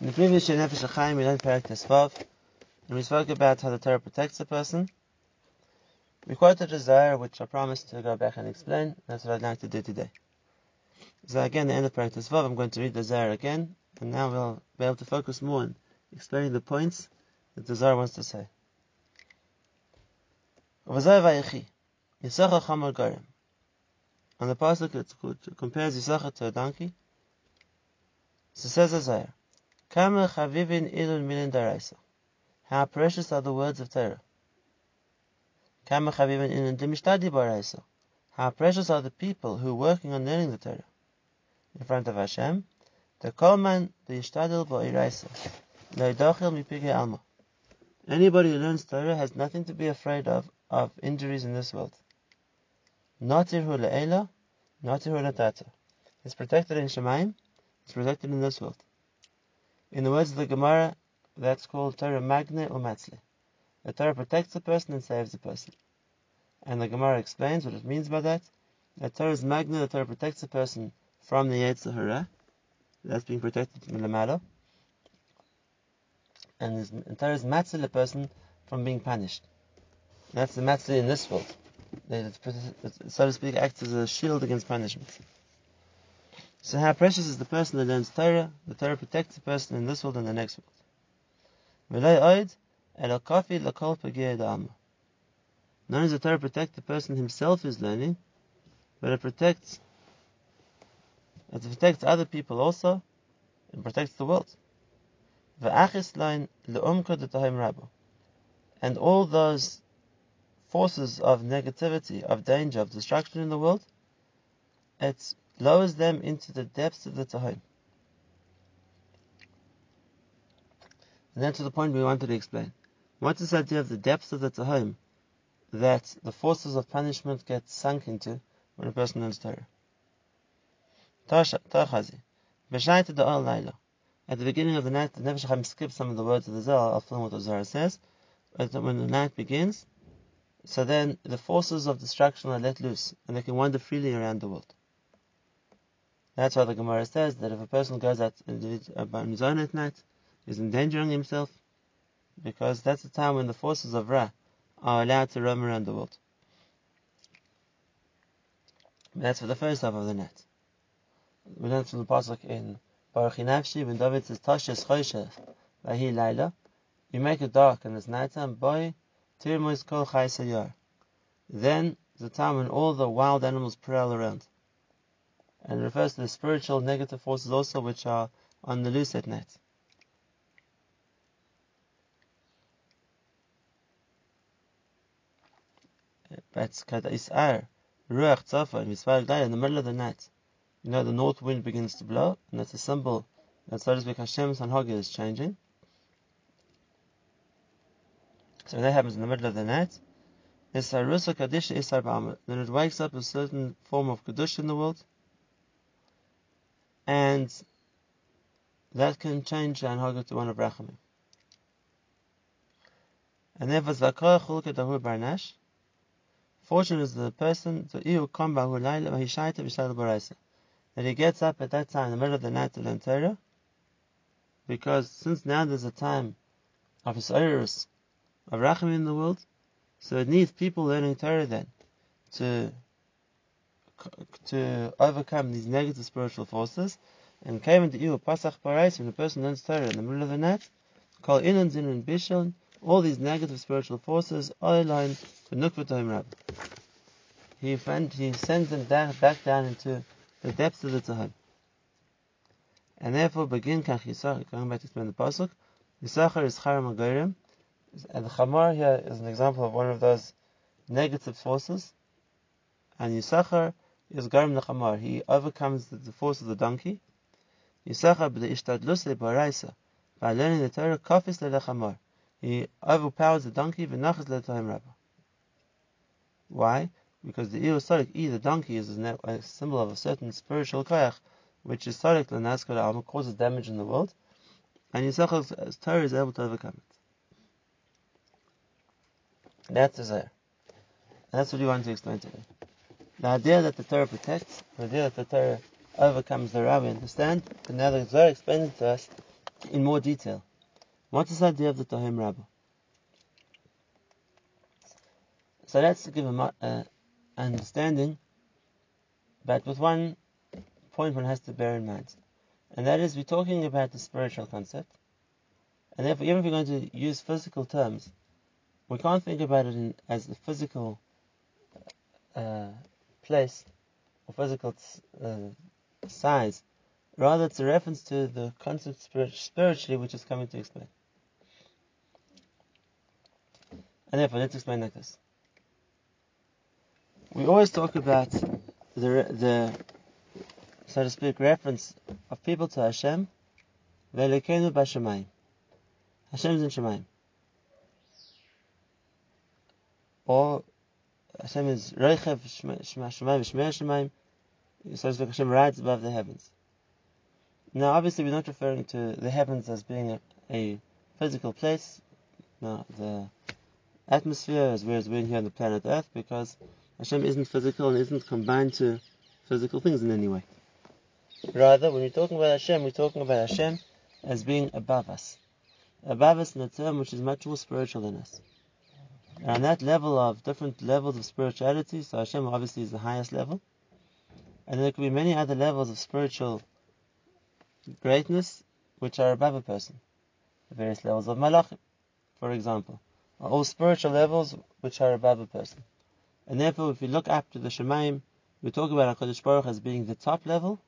In the previous Nefesh HaChaim, we learned Perek Tesvav, and we spoke about how the Torah protects a person. We quoted a Zohar, which I promised to go back and explain. That's what I'd like to do today. So again, the end of Perek Tesvav, I'm going to read the Zohar again, and now we'll be able to focus more on explaining the points that the Zohar wants to say. On the pasuk, it compares Yisachar to a donkey. So says the Zohar, Kama chavivin ilun minin daraisa. How precious are the words of Torah. Kama chavivin ilun dimishtadi baraisa. How precious are the people who are working on learning the Torah. In front of Hashem, the kolman the yishtadil ba'iraisa. Loidachil mipige alma. Anybody who learns Torah has nothing to be afraid of of injuries in this world. Natirhu le'ela, natirhu le'tata. It's protected in Shemaim, it's protected in this world. In the words of the Gemara, that's called Torah Magne or Matzle. The Torah protects a person and saves a person. And the Gemara explains what it means by that. The Torah is Magne, the Torah protects a person from the Yetzer Hara, that's being protected from the Lamala. And the Torah is Matzle a person from being punished. That's the Matzle in this world. So to speak, acts as a shield against punishment. So how precious is the person that learns Torah? The Torah protects the person in this world and the next world. Not only the Torah protect the person himself is learning, but it protects it protects other people also, and protects the world. And all those forces of negativity, of danger, of destruction in the world, it's lowers them into the depths of the Tehom. And then to the point we wanted to explain. What's this idea of the depths of the Tehom that the forces of punishment get sunk into when a person learns Torah? Tachazi. B'shayta da'al laila. At the beginning of the night, the Nefesh HaChaim skips some of the words of the Zohar. Film what the Zohar says. But when the night begins, so then the forces of destruction are let loose, and they can wander freely around the world. That's why the Gemara says that if a person goes out on his own at night, he's endangering himself, because that's the time when the forces of Ra are allowed to roam around the world. That's for the first half of the night. We learn from the pasuk in Barchi Nafshi when David says Tashes Choshech Vahi Laila. You make it dark and it's nighttime. Boy, Tirmois Kol Chai Then the time when all the wild animals prowl around and refers to the spiritual negative forces also which are on the loose at night. But Kadisar, Ruach Tzafa, in the middle of the night, you know the north wind begins to blow, and that's a symbol that so to speak Hashem's is changing. So that happens in the middle of the night, Isarusa Kadisha Isar Then it wakes up a certain form of Kaddish in the world, and that can change the anhaga to one of rachamim. And therefore, zakar chulka dahur barnash. Fortunate is the person to iu kam bahur laila vahishaita v'shal baraisa. That he gets up at that time in the middle of the night to learn Torah, because since now there's a time of his Hisayrus, of Rachamim in the world, so it needs people learning Torah then to to overcome these negative spiritual forces, and came into Iu Pasach Parais when a person learns Torah in the middle of the night, call Ilan Zin Bishon, all these negative spiritual forces are aligned to Nukvatahim Rab. He, he sends them down, back down into the depths of the Tehom. And therefore begin Kach Yisachar, going back to explain the Pasuk, Yisachar is Charam Agorim, and the Chamar here is an example of one of those negative forces, and Yisachar is Garim. He overcomes the, the, force of the donkey. Yisachar b'ishtadluse baraisa. By learning the Torah, kafis lechamar. He overpowers the donkey, v'nachas letahim rabba. Why? Because the Iyosarik, E, the donkey, is a symbol of a certain spiritual koyach, which is Sarik Lanaskar Alma, causes damage in the world, and Yisachar's uh, Torah is able to overcome it. That's the Zayr. That's what we want to explain today. The idea that the Torah protects, the idea that the Torah overcomes the Rabbi, understand? And now the Zohar explains it to us in more detail. What's the idea of the Tehom Rabbah? So let's give an uh, understanding, but with one point one has to bear in mind, and that is we're talking about the spiritual concept, and therefore even if we're going to use physical terms, we can't think about it in, as the physical uh, place or physical uh, size. Rather, it's a reference to the concept spiritually, which is coming to explain. And therefore, let's explain like this. We always talk about the, the so to speak, reference of people to Hashem. Hashem is in Shemaim. Or Hashem is Reichev Shemaim Shemaim. So speak, Hashem rides above the heavens. Now, obviously, we're not referring to the heavens as being a, a physical place. No, the atmosphere is as we're here on the planet Earth, because Hashem isn't physical and isn't combined to physical things in any way. Rather, when we're talking about Hashem, we're talking about Hashem as being above us. Above us in a term which is much more spiritual than us. And that level of different levels of spirituality, so Hashem obviously is the highest level. And there could be many other levels of spiritual greatness which are above a person. The various levels of malachim, for example, are all spiritual levels which are above a person. And therefore, if we look up to the Shemaim, we talk about HaKadosh Baruch as being the top level,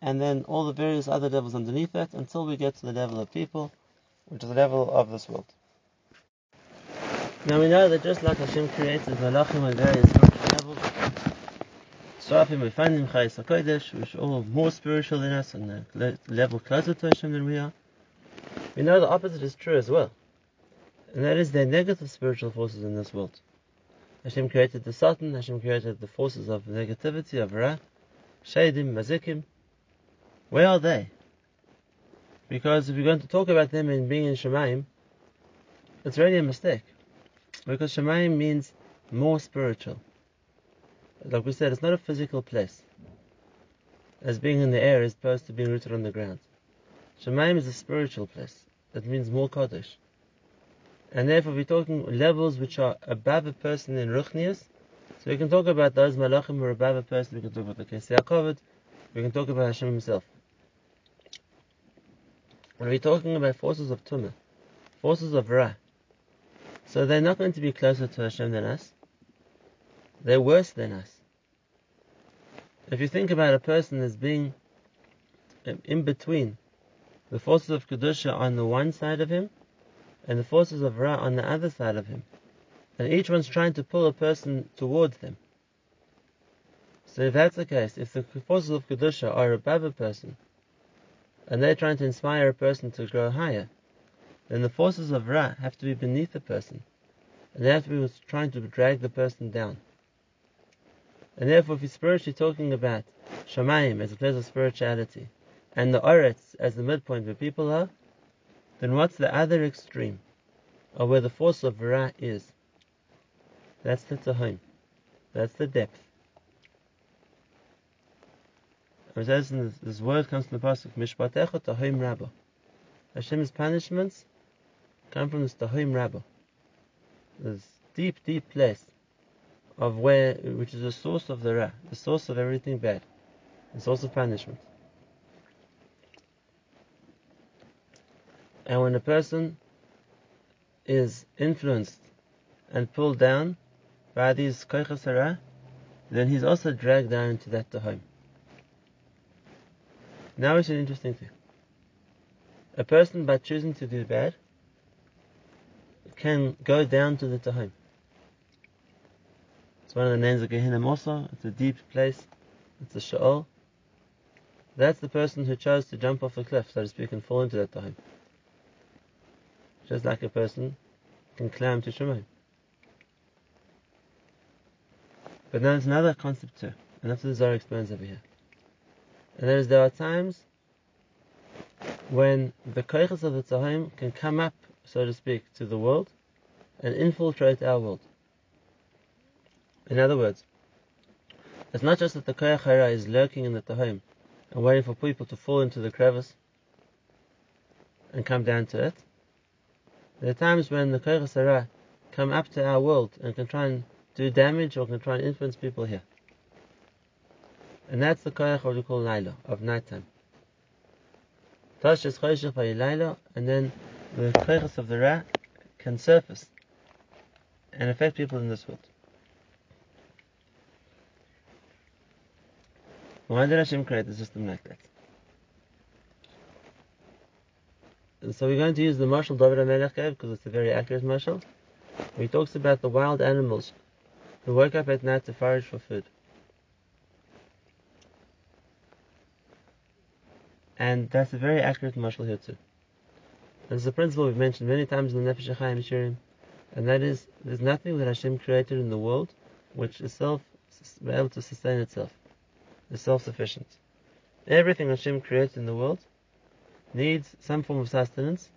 and then all the various other levels underneath that until we get to the level of people, which is the level of this world. Now we know that just like Hashem created Malachim on various levels, Seraphim we find in Chayes HaKodesh, which are all more spiritual than us and a level closer to Hashem than we are. We know the opposite is true as well. And that is there are negative spiritual forces in this world. Hashem created the Satan, Hashem created the forces of negativity, of Ra, Shadim, Mazikim. Where are they? Because if we're going to talk about them in being in Shemaim, it's really a mistake. Because Shemayim means more spiritual like we said, it's not a physical place. As being in the air as opposed to being rooted on the ground. Shemayim is a spiritual place. That means more Kaddish. And therefore we're talking levels which are above a person in Ruchnias. So we can talk about those Malachim who are above a person, we can talk about the Kesei HaKovod, we can talk about Hashem himself. When we're talking about forces of Tumah, forces of Ra, so they're not going to be closer to Hashem than us. They're worse than us. If you think about a person as being um, in between the forces of Kedusha on the one side of him and the forces of Ra on the other side of him, and each one's trying to pull a person towards them. So if that's the case, if the forces of Kedusha are above a person, and they're trying to inspire a person to grow higher, then the forces of Ra have to be beneath the person, and they have to be trying to drag the person down. And therefore, if you're spiritually talking about Shamayim as a place of spirituality, and the Oretz as the midpoint where people are, then what's the other extreme of where the force of Ra is? That's the Tehom. That's the depth. It says this, word comes from the pasuk Mishpatecha Tehom Rabba. Hashem's punishments come from this Tehom Rabba. This deep, deep place of where, which is the source of the ra, the source of everything bad, the source of punishment. And when a person is influenced and pulled down by these koichas then he's also dragged down into that home. Now it's an interesting thing. A person by choosing to do bad can go down to the Tehom. It's one of the names of Gehenna also. It's a deep place. It's a Sha'ol. That's the person who chose to jump off the cliff, so to speak, and fall into that time. Just like a person can climb to Shemaim. But now there's another concept too, and that's what the Zohar explains over here. And that is there are times when the koiches of the Tzahim can come up, so to speak, to the world and infiltrate our world. In other words, it's not just that the Koyach Hara is lurking in the Tehom and waiting for people to fall into the crevice. and come down to it. There are times when the Koyach Sarah come up to our world and can try and do damage or can try and influence people here. And that's the Koyach what we call Laila, of nighttime. Tashas Choshech Laila, and then the Koyachs of the Ra can surface and affect people in this world. Why did Hashem create a system like that? And so we're going to use the Mashal David HaMelech because it's a very accurate Mashal. He talks about the wild animals who woke up at night to forage for food. And that's a very accurate Mashal here too. There's a principle we've mentioned many times in the Nefesh HaChaim Shiurim, and that is, there's nothing that Hashem created in the world which is self, able to sustain itself is self-sufficient. Everything Hashem creates in the world needs some form of sustenance,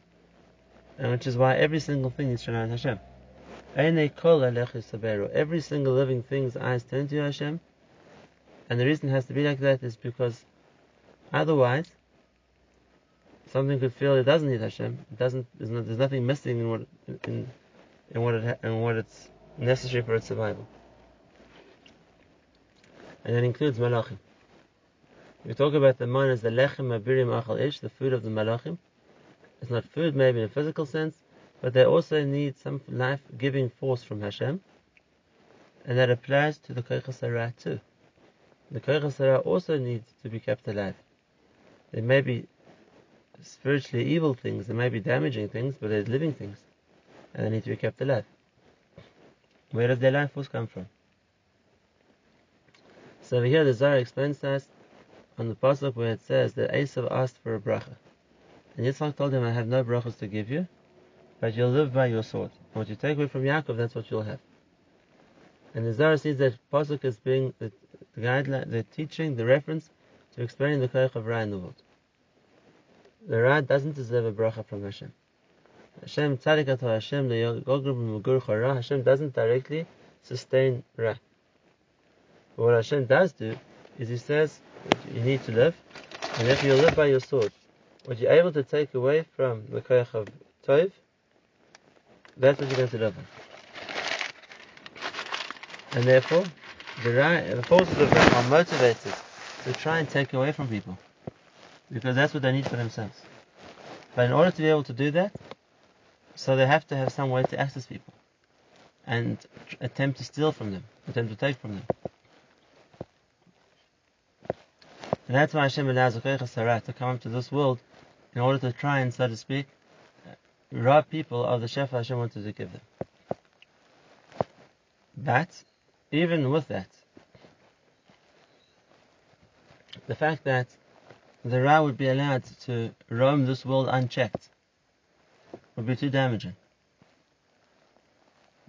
and which is why every single thing is Shanaan Hashem. Every single living thing's eyes turn to Hashem, and the reason it has to be like that is because otherwise something could feel it doesn't need Hashem. It doesn't. There's, no, there's nothing missing in what in, in what it in what it's necessary for its survival and that includes malachim. We talk about the man as the lechem abirim achal ish, the food of the malachim. It's not food maybe in a physical sense, but they also need some life-giving force from Hashem, and that applies to the koichas too. The koichas also needs to be kept alive. There may be spiritually evil things, They may be damaging things, but they're living things, and they need to be kept alive. Where does their life force come from? So over here the Zohar explains to us on the pasuk where it says that Esav asked for a bracha. And Yitzchak told him, I have no brachas to give you, but you'll live by your sword. And what you take away from Yaakov, that's what you'll have. And the Zohar sees that pasuk as being the, the guideline, the teaching, the reference to explaining the koich of Ra in the world. The Ra doesn't deserve a bracha from Hashem. Hashem tzadikat Hashem Hashem doesn't directly sustain Ra. But what Hashem does do is He says you need to live, and if you live by your sword, what you're able to take away from the koyach of Tov, that's what you're going to live on. And therefore, the, the forces of Ra are motivated to try and take away from people, because that's what they need for themselves. But in order to be able to do that, so they have to have some way to access people and attempt to steal from them, attempt to take from them. And that's why Hashem allows Sarah to come to this world in order to try and, so to speak, rob people of the Shefa Hashem wanted to give them. But, even with that, the fact that the Ra would be allowed to roam this world unchecked would be too damaging.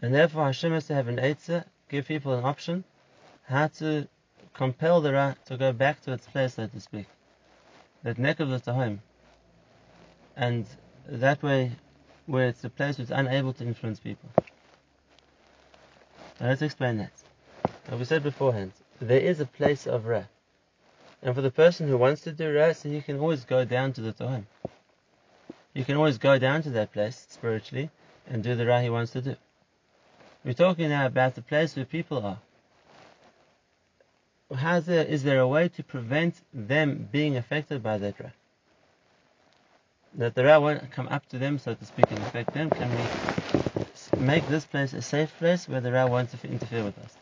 And therefore Hashem has to have an Eitzah, give people an option how to compel the Ra to go back to its place, so to speak. That Nekav is home. And that way, where it's a place which is unable to influence people. Now let's explain that. As we said beforehand, there is a place of Ra. And for the person who wants to do Ra, so he can always go down to the Tehom. You can always go down to that place spiritually and do the Ra he wants to do. We're talking now about the place where people are has there, is there a way to prevent them being affected by that ra? That the ra won't come up to them, so to speak, and affect them? Can we make this place a safe place where the ra won't interfere with us?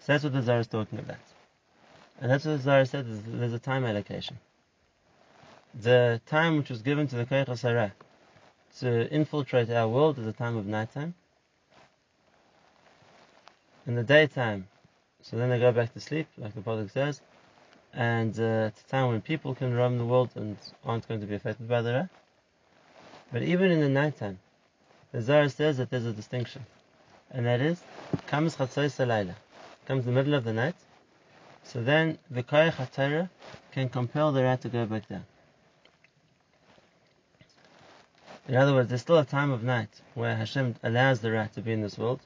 So that's what the Zohar is talking about. And that's what the Zohar said, there's a time allocation. The time which was given to the Koyach Sarah to infiltrate our world is the time of nighttime. In the daytime, so then they go back to sleep, like the Pasuk says, and uh, it's a time when people can roam the world and aren't going to be affected by the Ra. But even in the nighttime, the Zohar says that there's a distinction, and that is, comes Chatzai Salayla, comes the middle of the night, so then the Koyach HaTorah can compel the Ra to go back down. In other words, there's still a time of night where Hashem allows the Ra to be in this world.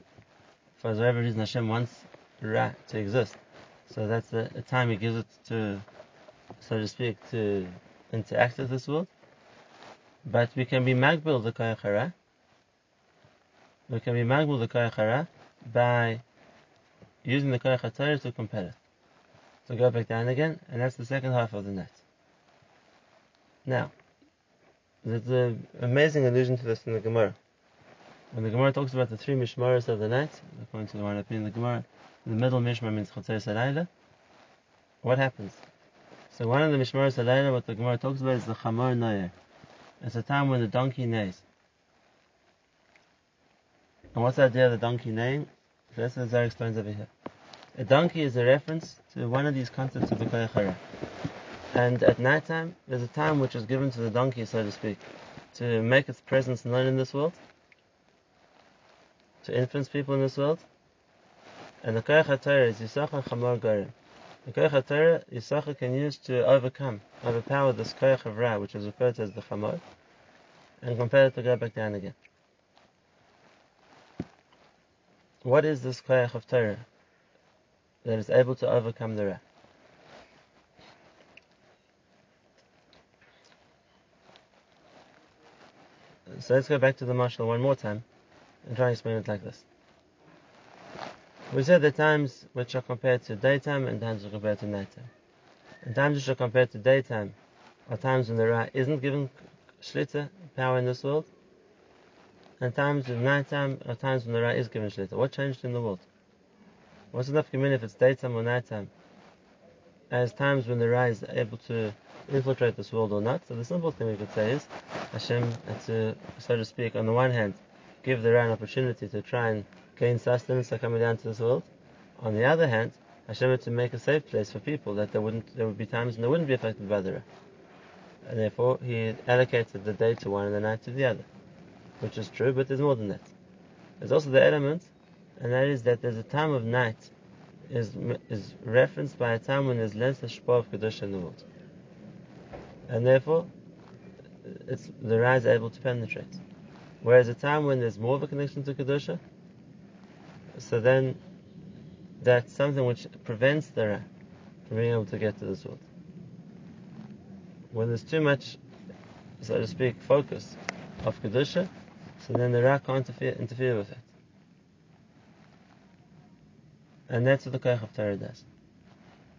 For whatever reason Hashem wants Ra to exist. So that's the, the time he gives it to, so to speak, to interact with this world. But we can be magbil the koyach hara. We can be magbil the koyach hara by using the koyach HaTorah to compel it. So go back down again, and that's the second half of the net. Now, there's an amazing allusion to this in the Gemara. When the Gemara talks about the three mishmaras of the night, according to the one opinion in the Gemara, the middle mishmar means Chotzei Salayla. What happens? So one of the mishmaras Salayla, what the Gemara talks about is the Chamor Noyer. It's a time when the donkey neighs. And what's the idea of the donkey neighing? That's what Zara explains over here. A donkey is a reference to one of these concepts of the Koyach And at night time, there's a time which is given to the donkey, so to speak, to make its presence known in this world, to influence people in this world. And the Koyach is Yisachar Chamor Gorim. The Koyach Yisachar can use to overcome, overpower this Koyach of Ra, which is referred to as the Chamor, and compare it to go back down again. What is this Koyach of Torah? That is able to overcome the wrath. So let's go back to the mashal one more time and try and explain it like this. We said the times which are compared to daytime and times which are compared to nighttime. And times which are compared to daytime are times when the Ra isn't given Shlita, power in this world, and times of nighttime are times when the Ra is given Shlita. What changed in the world? What's enough commun if it's daytime or nighttime? As times when the Ra is able to infiltrate this world or not. So the simple thing we could say is Hashem to, so to speak, on the one hand, give the Ra an opportunity to try and gain sustenance by coming down to this world. On the other hand, Hashem had to make a safe place for people that there wouldn't there would be times when they wouldn't be affected by the Ra. And therefore he allocated the day to one and the night to the other. Which is true, but there's more than that. There's also the element and that is that there's a time of night is is referenced by a time when there's less shpah of kedusha in the world, and therefore it's the Ra is able to penetrate. Whereas a time when there's more of a connection to kedusha, so then that's something which prevents the Ra from being able to get to this world. When there's too much, so to speak, focus of kedusha, so then the Ra can't interfere, interfere with it. And that's what the Koyach of Torah does.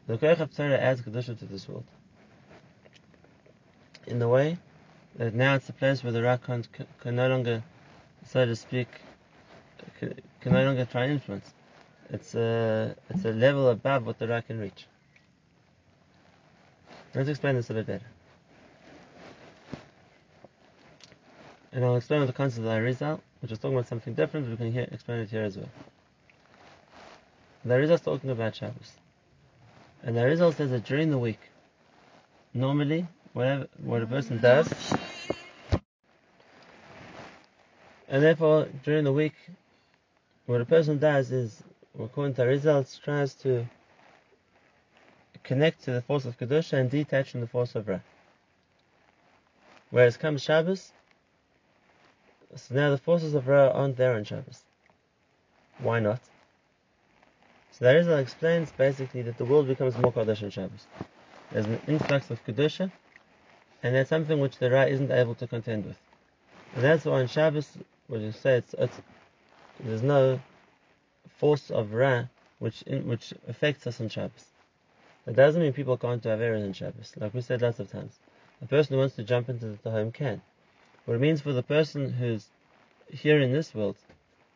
The Koyach of Torah adds Kedusha to this world. In the way that now it's a place where the Ra can, no longer, so to speak, can, can no longer try and influence. It's a, it's a level above what the Ra can reach. Let's explain this a bit better. And I'll explain the concept of the Arizal, which is talking about something different, but we can hear, explain it here as well. The Arizal is talking about Shabbos. And the Arizal says that during the week, normally, whatever, what a person does, and therefore, during the week, what a person does is, according to Arizal, tries to connect to the force of Kedusha and detach from the force of Ra. Whereas comes Shabbos, so now the forces of Ra aren't there on Shabbos. Why not? So the Arizal explains basically that the world becomes more Kaddish on Shabbos. There's an influx of Kedusha, and that's something which the Ra isn't able to contend with. And that's why on Shabbos, when you say it's, it's, there's no force of Ra which in, which affects us on Shabbos. That doesn't mean people can't do Averas on Shabbos, like we said lots of times. A person who wants to jump into the home can. What it means for the person who's here in this world,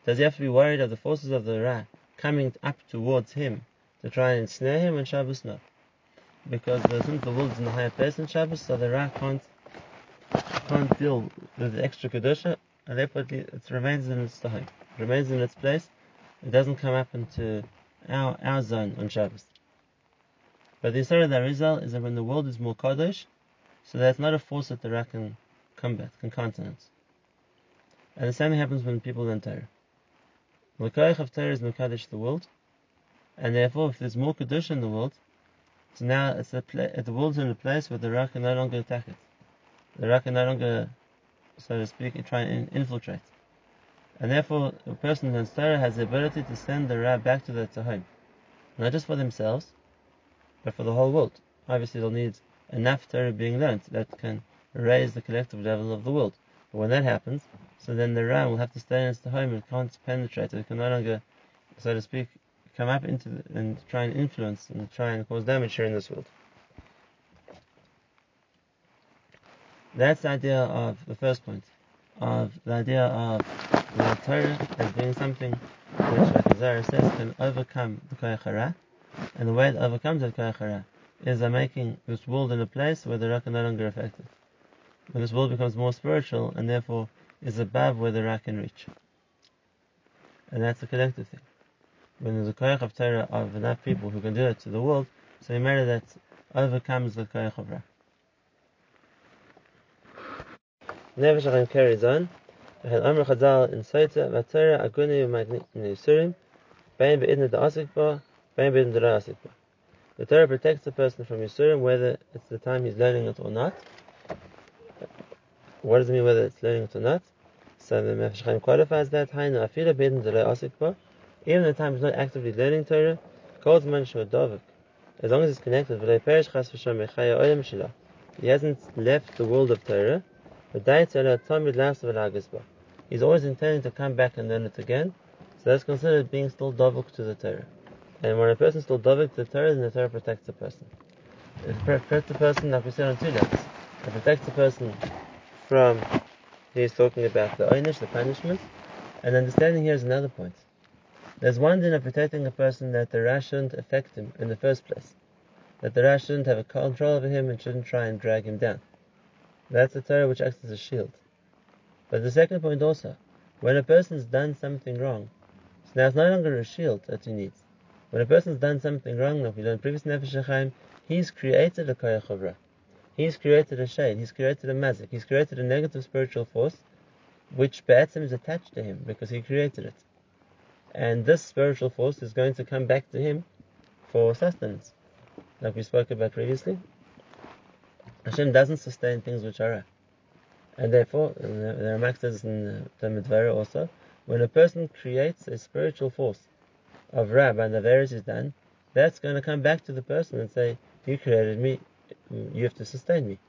does he have to be worried of the forces of the Ra coming up towards him to try and ensnare him on Shabbos? No. Because the, world is in the higher place on Shabbos, so the Ra can't, can't deal with the extra Kedusha, and therefore it remains in its time. Remains in its place. It doesn't come up into our, our zone on Shabbos. But the the Arizal is that when the world is more Kaddish, so that's not a force that the Ra can combat, can countenance. And the same happens when people learn Torah. The Koyach of Torah is Mekadesh the world, and therefore, if there's more Kedusha in the world, so now it's a pla- uh, the world's in a place where the Ra can no longer attack it. The Ra can no longer, so to speak, try and infiltrate. And therefore, a person who Torah has the ability to send the Ra back to their home. Not just for themselves, but for the whole world. Obviously, they'll need enough Torah being learned that can raise the collective level of the world. But when that happens, so then the ram will have to stay in its home and can't penetrate. It can no longer, so to speak, come up into the, and try and influence and try and cause damage here in this world. That's the idea of the first point, of the idea of the Torah as being something which, like Isaiah says, can overcome the Koyach and the way it overcomes the Koyach is by making this world in a place where the Ra can no longer affect it. When this world becomes more spiritual and therefore is above where the Ra can reach. And that's a collective thing. When there's a koyach of Torah of enough people who can do it to the world, so a matter that overcomes the koyach of Ra. Nevish carries on. had Amr Chazal in Saita, Vatara, Aguni, Magnisurim, Bain Be'idna da Bein Bain Be'idna da Asikba. The Torah protects the person from Yisurim whether it's the time he's learning it or not. What does it mean whether it's learning it or not? So the Chaim qualifies that, Hainu afila b'idin delay asik bo, even the time he's not actively learning Torah, calls man dovik. As long as it's connected, v'lei perish chas v'shem mechaya oyam shila. He hasn't left the world of Torah, He's always intending to come back and learn it again, so that's considered being still dovuk to the Torah. And when a person is still dovuk to the Torah, then the Torah protects the person. It protects the person, like we said on two levels. It protects the person from, he's talking about the oynish, the punishment, and understanding here is another point. There's one thing of protecting a person that the Ra shouldn't affect him in the first place. That the Ra shouldn't have a control over him and shouldn't try and drag him down. That's the Torah which acts as a shield. But the second point also, when a person's done something wrong, so now it's no longer a shield that he needs. When a person's done something wrong, like we learned previous Nefesh he's created a Koyach He's created a shade, he's created a mazik, he's created a negative spiritual force, which Be'etzim is attached to him because he created it. And this spiritual force is going to come back to him for sustenance, like we spoke about previously. Hashem doesn't sustain things which are And therefore, the Ramak says in the Midvara also, when a person creates a spiritual force of Rab and the various is done, that's going to come back to the person and say, You created me, you have to sustain me.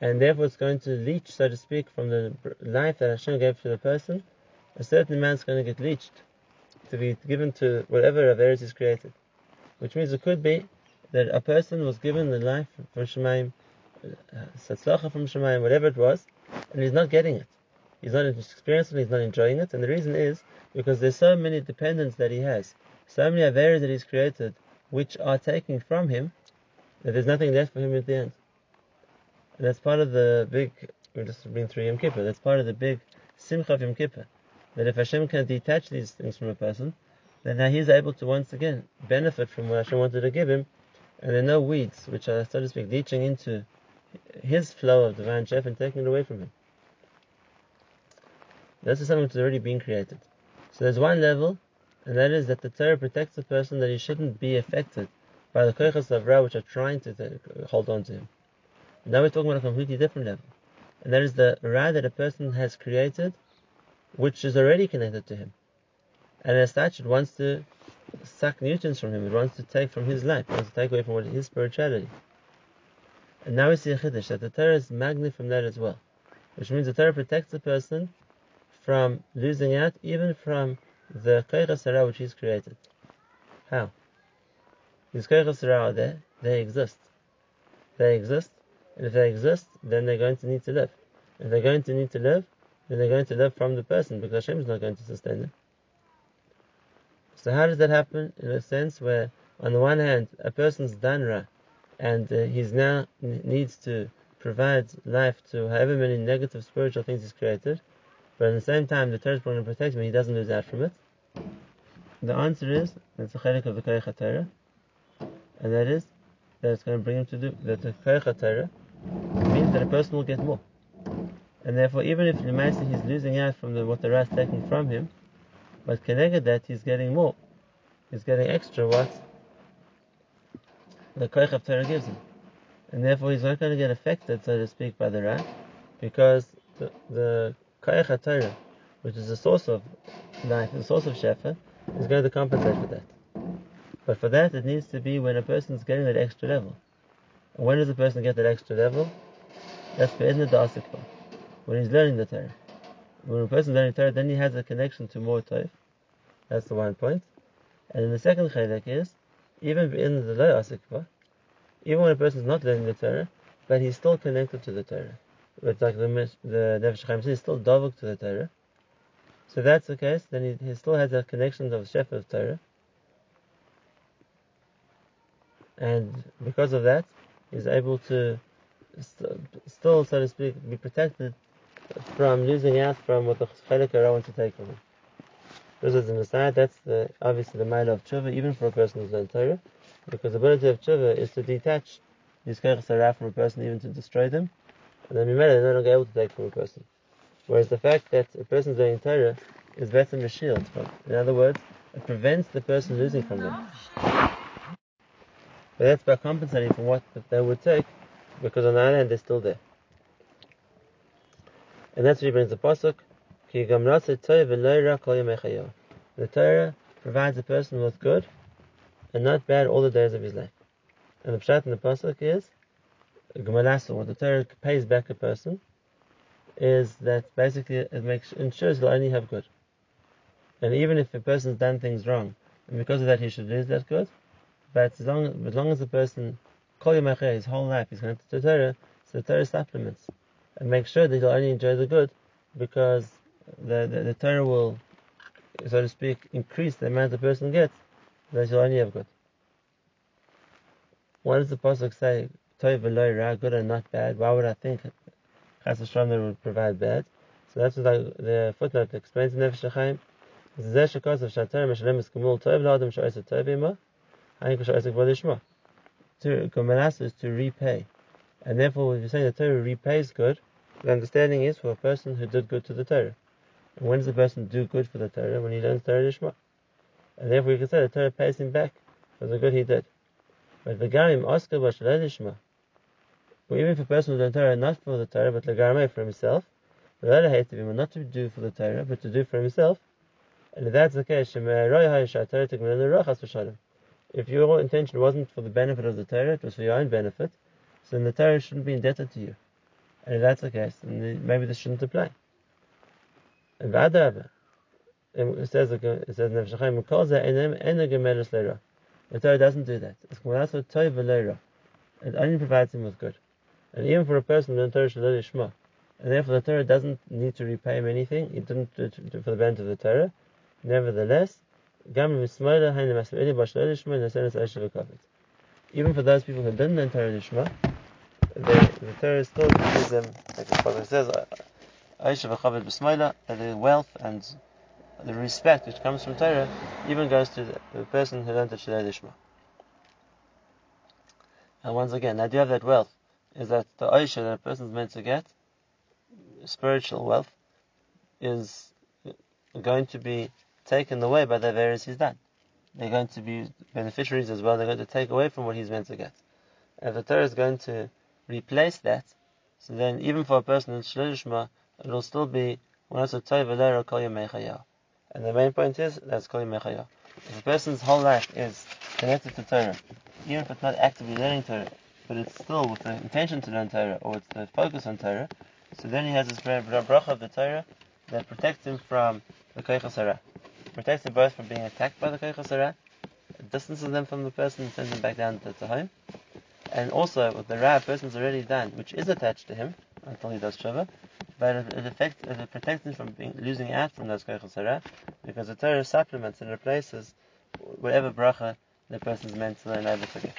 And therefore, it's going to leech, so to speak, from the life that Hashem gave to the person. A certain amount is going to get leached to be given to whatever Averis is created. Which means it could be that a person was given the life from Shemaim, uh, Satzlacha from Shemaim, whatever it was, and he's not getting it. He's not experiencing it, he's not enjoying it, and the reason is because there's so many dependents that he has, so many areas that he's created, which are taking from him, that there's nothing left for him at the end. And that's part of the big, we've just been through Yom Kippur, that's part of the big Simcha of Yom Kippur, that if Hashem can detach these things from a person, then now he's able to once again benefit from what Hashem wanted to give him, and there are no weeds which are, so to speak, leaching into his flow of divine chef and taking it away from him. This is something that's already been created. So there's one level, and that is that the Torah protects the person that he shouldn't be affected by the koichas of Ra which are trying to hold on to him. Now we're talking about a completely different level, and that is the Ra that a person has created, which is already connected to him, and as such it wants to suck nutrients from him. It wants to take from his life. It wants to take away from his spirituality. And now we see a chiddush that the Torah is magni from that as well, which means the Torah protects the person from losing out, even from the koychas which he's created. How? These koychas are out there; they exist. They exist, and if they exist, then they're going to need to live. If they're going to need to live, then they're going to live from the person because Hashem is not going to sustain them. So how does that happen? In a sense where, on the one hand, a person's done ra, and uh, he's now needs to provide life to however many negative spiritual things he's created, but at the same time the Torah is going to protect him, he doesn't lose out from it. The answer is it's a chelik of the Koyach and that is that it's going to bring him to do that the Koyach Torah means that a person will get more, and therefore even if Lemaisa he's losing out from the, what the Ra is taking from him, but connected that he's getting more. He's getting extra what the Koich of Torah gives him. And therefore he's not going to get affected, so to speak, by the Ra, because the, the Koich Torah, which is the source of life, the source of Shefa, is going to compensate for that. But for that, it needs to be when a person is getting that extra level. And when does a person get that extra level? That's be'edna da'asikva. When he's learning the Torah. When a person is learning Torah, then he has a connection to more Torah. That's the one point. And then the second chaylik is, even in the low asikva, even when a person is not learning the Torah, but he's still connected to the Torah. It's like the the Nefesh Chaim says, he's still davuk to the Torah. So that's the case, then he, he still has a connection of Shefa of Torah. And because of that, he's able to st- still, so to speak, be protected from losing out from what the Chelik wants to take from him. This is the Messiah, that's the, obviously the mile of tshuva, even for a person who's learned Torah, because the ability of tshuva is to detach these Keichas from a person, even to destroy them, and then Mimela, they're no longer able to take from a person. Whereas the fact that a person is learning Torah is better than a shield. In other words, it prevents the person losing from them. But that's by compensating for what they would take, because on the other hand, they're still there. And that's what he brings the pasuk. The Torah provides a person with good and not bad all the days of his life. And the pshat in the pasuk is Gemalasa, what the Torah pays back a person is that basically it makes ensures he'll only have good. And even if a person's done things wrong, and because of that he should lose that good, but as long as, long as the person Kol his whole life he's connected to Torah, so the Torah supplements and make sure that he'll only enjoy the good because the, the, the Torah will, so to speak, increase the amount the person gets, that he'll only have good. Why does the Pasuk say, Tov ra, good and not bad? Why would I think Chas Hashem would provide bad? So that's what the, the footnote explains in Nefesh HaChaim. Zeh shekos of shatar meshalem k'vod To, Gomelas is to repay. And therefore, if you're saying the Torah repays good, the understanding is for a person who did good to the Torah. And when does a person do good for the Torah? When he learns Torah Lishma. And therefore, you can say the Torah pays him back for the good he did. But the Garim Oscar Bashalai Lishma. Or even if a person who learned Torah not for the Torah, but Lagarme for himself, the other hate to be not to do for the Torah, but to do for himself. And if that's the case, if your intention wasn't for the benefit of the Torah, it was for your own benefit, so then the Torah shouldn't be indebted to you. And if that's the case, then maybe this shouldn't apply. And V'adarabah, it says, it says, the Torah doesn't do that. It's It only provides him with good. And even for a person, the Torah should Shema. And therefore the Torah doesn't need to repay him anything. He didn't do it for the benefit of the Torah. Nevertheless, even for those people who didn't Torah Lishma, the Torah still gives them, like the Prophet says, that the wealth and the respect which comes from Torah even goes to the, the person who learned the Shalei Lishma. And once again, the idea of that wealth is that the Aisha that a person is meant to get, spiritual wealth, is going to be taken away by the various he's done. They're going to be beneficiaries as well. They're going to take away from what he's meant to get. And the Torah is going to replace that, so then even for a person in Shlishma, it'll still be and the main point is that's Kol Mechaya. If a person's whole life is connected to Torah, even if it's not actively learning Torah, but it's still with the intention to learn Torah or with the focus on Torah, so then he has this bracha of the Torah that protects him from the Koichas protects them both from being attacked by the Koichas distances them from the person and sends them back down to, to home. And also, with the Ra, a person's already done, which is attached to him until he does Shava, but it, it, affects, it protects him from being, losing out from those Koichas because the Torah supplements and replaces whatever bracha the person is meant to learn to get.